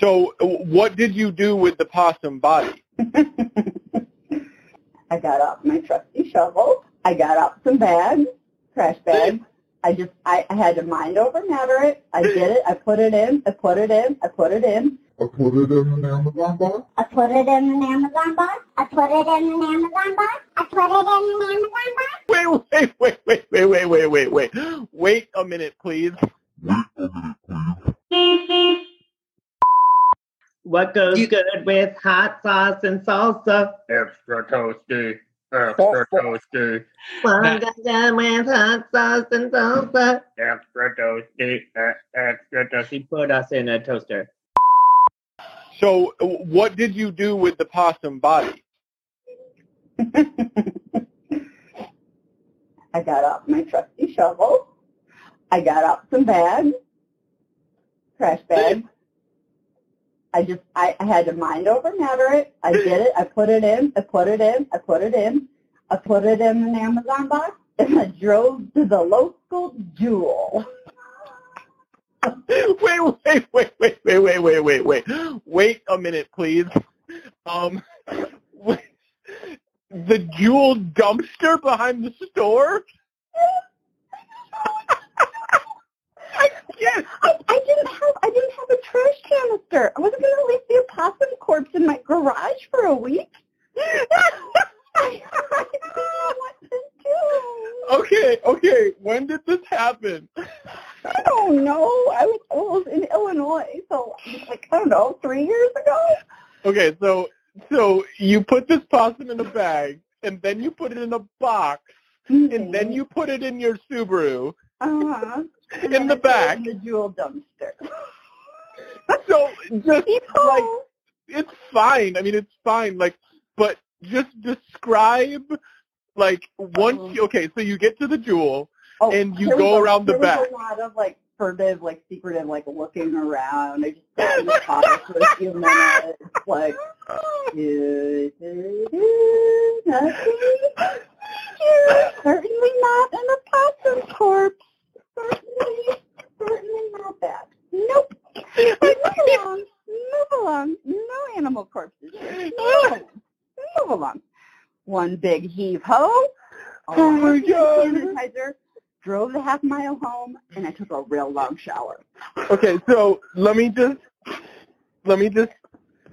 So what did you do with the possum body? I got out my trusty shovel. I got out some bags, trash bags. I just, I, I had to mind over matter it. I did it. I put it in. I put it in. I put it in. I put it in an Amazon box. I put it in an Amazon box. I put it in an Amazon box. I put it in an Amazon box. Wait, wait, wait, wait, wait, wait, wait, wait, wait. Wait a minute, please. Wait a minute, please. What goes You- good with hot sauce and salsa? Extra toasty. Extra toasty. What goes good with hot sauce and salsa? Extra toasty. Extra toasty. Put us in a toaster. So what did you do with the possum body? I got out my trusty shovel. I got out some bags, trash bags. I just, I, I had to mind over matter it. I did it. I put it in. I put it in. I put it in. I put it in an Amazon box, and I drove to the local jewel. wait, wait, wait, wait, wait, wait, wait, wait, wait. Wait a minute, please. Um, wait. the jewel dumpster behind the store? I can't. I, I didn't have, I didn't have a trash I wasn't going to leave the opossum corpse in my garage for a week. I, didn't know what to do. Okay, okay. When did this happen? I don't know. I was, I was in Illinois, so like I don't know, three years ago. Okay, so so you put this possum in a bag, and then you put it in a box, and then you put it in your Subaru uh-huh. In then the back. in the jewel dumpster. So just People, like it's fine. I mean, it's fine. Like, but just describe like once. Oh. You, okay, so you get to the jewel. oh, and you go a- around the there back. was a lot of like furtive, like secretive, like looking around. I just sat in the car for a few minutes, like. Do, do, do, nothing. Certainly not an opossum corpse. Certainly, certainly not that. Nope. Move along. Move along. No animal corpses. No. Move along. One big heave ho. Oh my God. Drove the half mile home, and I took a real long shower. Okay, so let me just let me just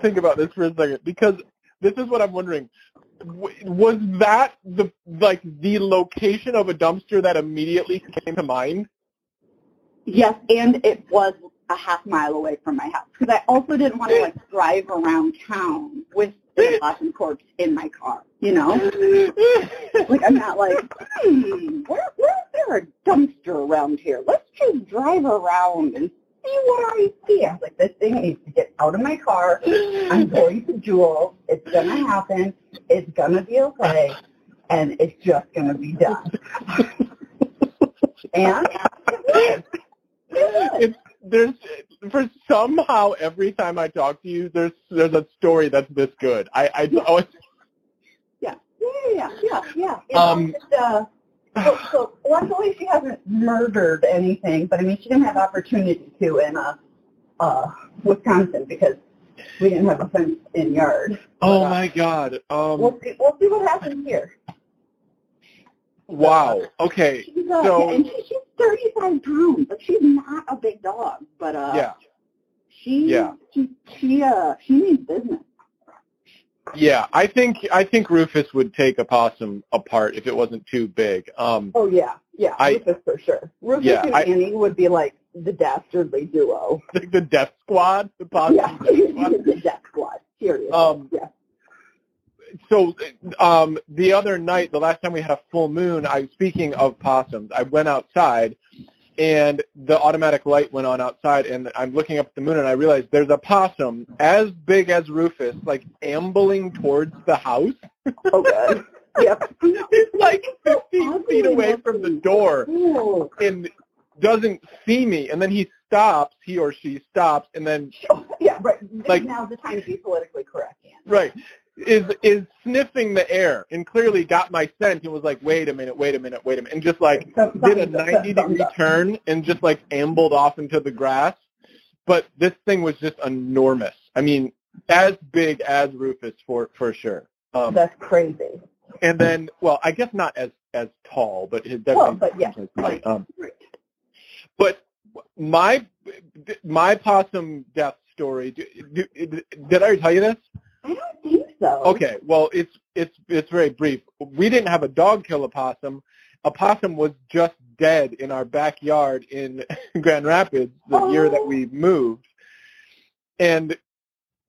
think about this for a second because this is what I'm wondering. Was that the like the location of a dumpster that immediately came to mind? Yes, and it was a half hmm. mile away from my house because I also didn't want to like drive around town with the hmm. opossum corpse in my car. You know, hmm. like I'm not like, hmm, where, where is there a dumpster around here? Let's just drive around and see what I see. I was like, this thing needs to get out of my car. I'm going to Jewel. It's gonna happen. It's gonna be okay, and it's just gonna be done. and it was. It was. it's there's for somehow every time I talk to you, there's there's a story that's this good. I I always Yeah, yeah, yeah, yeah, yeah. Um, just, uh, so, so luckily she hasn't murdered anything, but I mean she didn't have opportunity to in uh, uh, Wisconsin because we didn't have a fence in yard. oh But, uh, my god. Um We'll see. We'll see what happens here. wow. Okay. She's uh, So- yeah, and she, she's 35 pounds, but she's not a big dog. But uh, Yeah. she Yeah. she she uh she needs business. Yeah, I think I think Rufus would take a possum apart if it wasn't too big. Um Oh yeah, yeah, I- Rufus for sure. Rufus Yeah, and I- Annie would be like the dastardly duo. like the death squad, the possum Yeah, squad. the death squad. Seriously. Um, yeah. So um the other night, the last time we had a full moon, I speaking of possums, I went outside and the automatic light went on outside and I'm looking up at the moon and I realized there's a possum as big as Rufus like ambling towards the house. Oh god. yep. He's like 15 feet away from the door and doesn't see me and then he stops, he or she stops and then yeah, right. Like- now's the time to be politically correct. Ann. right is is sniffing the air and clearly got my scent and was like wait a minute wait a minute wait a minute and just like did a 90 degree turn and just like ambled off into the grass but this thing was just enormous. I mean, as big as Rufus for for sure. Um, That's crazy. and then, well, I guess not as as tall, but it Well, definitely. but yeah, Right. Um, but my my possum death story. Do, do, did I tell you this? I don't think Okay, well, it's it's it's very brief. We didn't have a dog kill a possum. A possum was just dead in our backyard in Grand Rapids the oh. year that Oh. we moved, and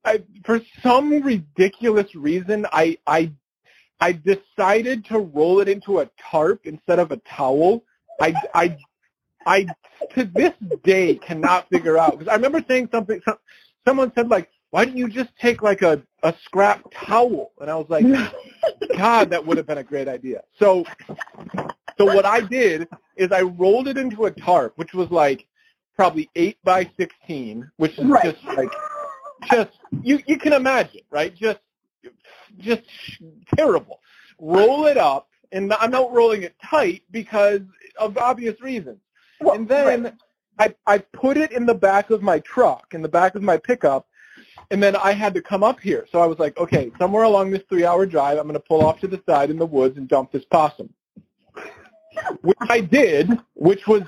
I, for some ridiculous reason, I I I decided to roll it into a tarp instead of a towel. I I I to this day cannot figure out because I remember saying something. Some, someone said like, "Why didn't you just take like a a scrap towel?" And I was like, God, that would have been a great idea. So, so what I did is I rolled it into a tarp, which was like probably eight by sixteen, which is Right. just like just you you can imagine, right? Just just terrible. Roll it up, and I'm not rolling it tight because of obvious reasons. Well, and then right. I I put it in the back of my truck, in the back of my pickup, and then I had to come up here. So I was like, okay, somewhere along this three-hour drive, I'm going to pull off to the side in the woods and dump this possum. Which I did, which was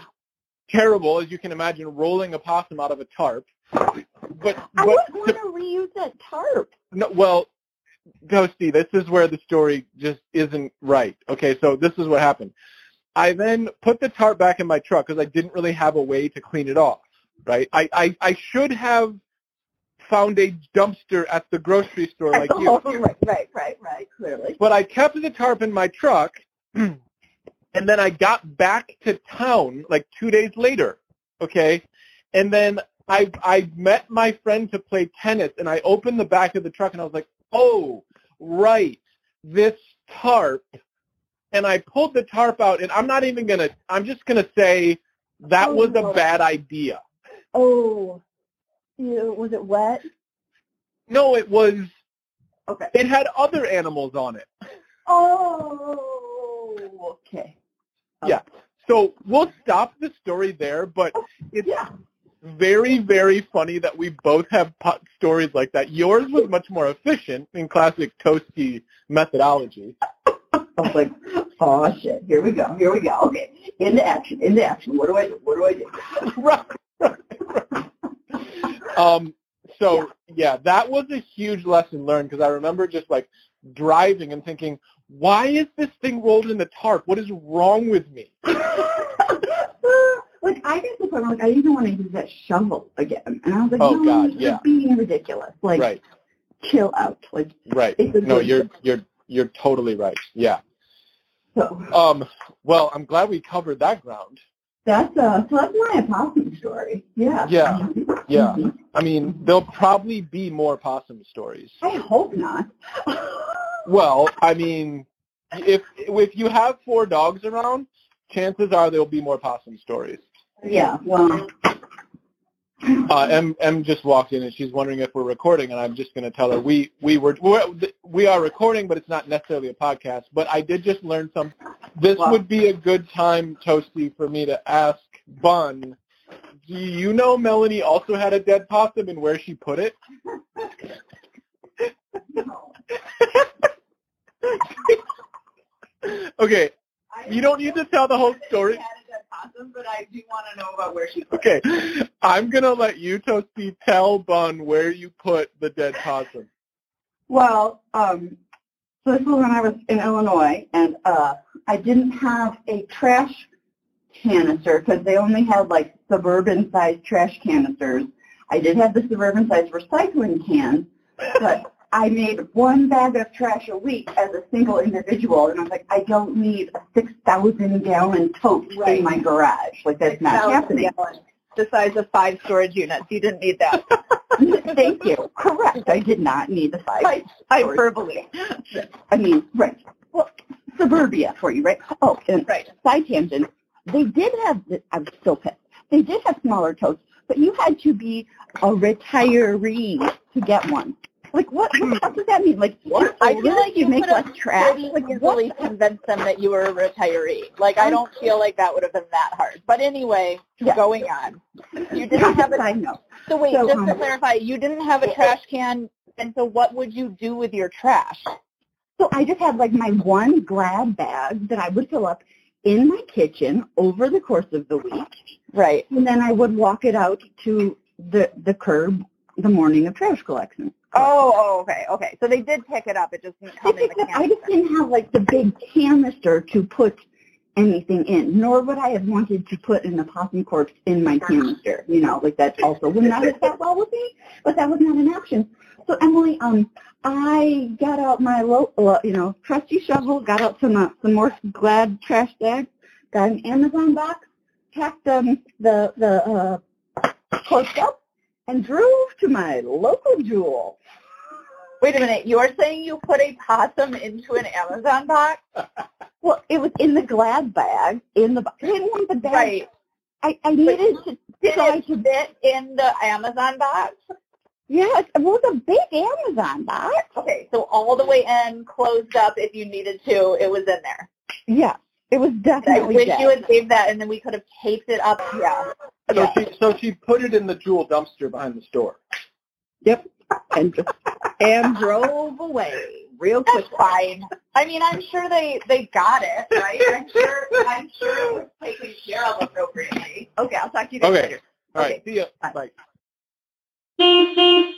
terrible, as you can imagine, rolling a possum out of a tarp. But I but wouldn't want to reuse that tarp. no, well, Toasty, this is where the story just isn't right. Okay, so this is what happened. I then put the tarp back in my truck because I didn't really have a way to clean it off. Right? I, I, I should have found a dumpster at the grocery store like you. oh, right, right, right, right, clearly. But I kept the tarp in my truck, and then I got back to town like two days later. Okay, and then I I met my friend to play tennis, and I opened the back of the truck, and I was like, oh, right, this tarp. And I pulled the tarp out, and I'm not even gonna. I'm just gonna say that oh, was a Oh. bad idea. Oh, Was it wet? No, it was. Okay. It had other animals on it. Oh, okay. Yeah. So we'll stop the story there, but oh, it's Yeah. very, very funny that we both have pot stories like that. Yours was much more efficient in classic Toasty methodology. I was like, oh shit, here we go, here we go. Okay, into action, into action. What do I do? What do I do? right. Um, so yeah, that was a huge lesson learned because I remember just like driving and thinking, why is this thing rolled in the tarp? What is wrong with me? like I got to the point where like I didn't want to use that shovel again, and I was like, Oh, no, God, you're yeah. being ridiculous. Like, right, chill out. Like, right. No, you're you're you're totally right. Yeah. so Um, well, I'm glad we covered that ground. That's uh, so that's my opossum story. Yeah. Yeah, yeah. I mean, there'll probably be more possum stories. I hope not. Well, I mean, if if you have four dogs around, chances are there'll be more possum stories. yeah. Well. Uh, M M just walked in and she's wondering if we're recording, and I'm just going to tell her we we were we're, we are recording, but it's not necessarily a podcast. But I did just learn some. This Wow. would be a good time, Toasty, for me to ask Bun. Do you know Melanie also had a dead possum and where she put it? Okay, you don't need to tell the whole story. Possum, but I do want to know about where she. Okay, I'm gonna let you, Toasty, tell Bun where you put the dead possum. Well, um, so this was when I was in Illinois, and uh, I didn't have a trash canister because they only had like suburban-sized trash canisters. I did have the suburban-sized recycling cans, but I made one bag of trash a week as a single individual, and I was like, I don't need a 6,000-gallon tote Right. in my garage. Like, that's not 6,000 happening. gallons, The size of five storage units. You didn't need that. Thank you. Correct. I did not need the five. Hyperbole. I mean, right. Well, suburbia for you, right? Oh, and Right. side tangent. They did have, I'm still pissed. They did have smaller totes, but you had to be a retiree to get one. Like what? What does that mean? Like what? I feel like you make less trash. Like easily what? convinced them that you were a retiree. Like I don't feel like that would have been that hard. But anyway, going on. You didn't have a Side note. so wait, So, just to um, clarify, you didn't have a trash can and so what would you do with your trash? So I just had like my one grab bag that I would fill up in my kitchen over the course of the week, Right. and then I would walk it out to the the curb the morning of trash collection. Oh, oh, okay, okay. So they did pick it up. It just didn't I come in just, the I just didn't have like the big canister to put anything in, nor would I have wanted to put an opossum corpse in my canister. You know, like that also would not have sat well with me, but that was not an option. So Emily, um, I got out my lo- lo- you know trusty shovel, got out some uh, some more Glad trash bags, got an Amazon box, packed um the the uh, corpse up, and drove to my local jewel. Wait a minute. You're saying you put a possum into an Amazon box? Well, it was in the Glad bag in the. I didn't want the bag. Right. I, I needed to Did try it to. fit in the Amazon box? Yeah, it was a big Amazon box. Okay, so all the way in, closed up if you needed to, it was in there. Yeah, it was definitely. I wish dead. you had saved that and then we could have taped it up. Yeah. So she so she put it in the jewel dumpster behind the store. Yep, and just and drove away real quick. That's fine. I mean, I'm sure they they got it, right? I'm sure I'm sure it was taken care of appropriately. Okay, I'll talk to you guys Okay. later. All right. Okay. See ya. Bye. Bye.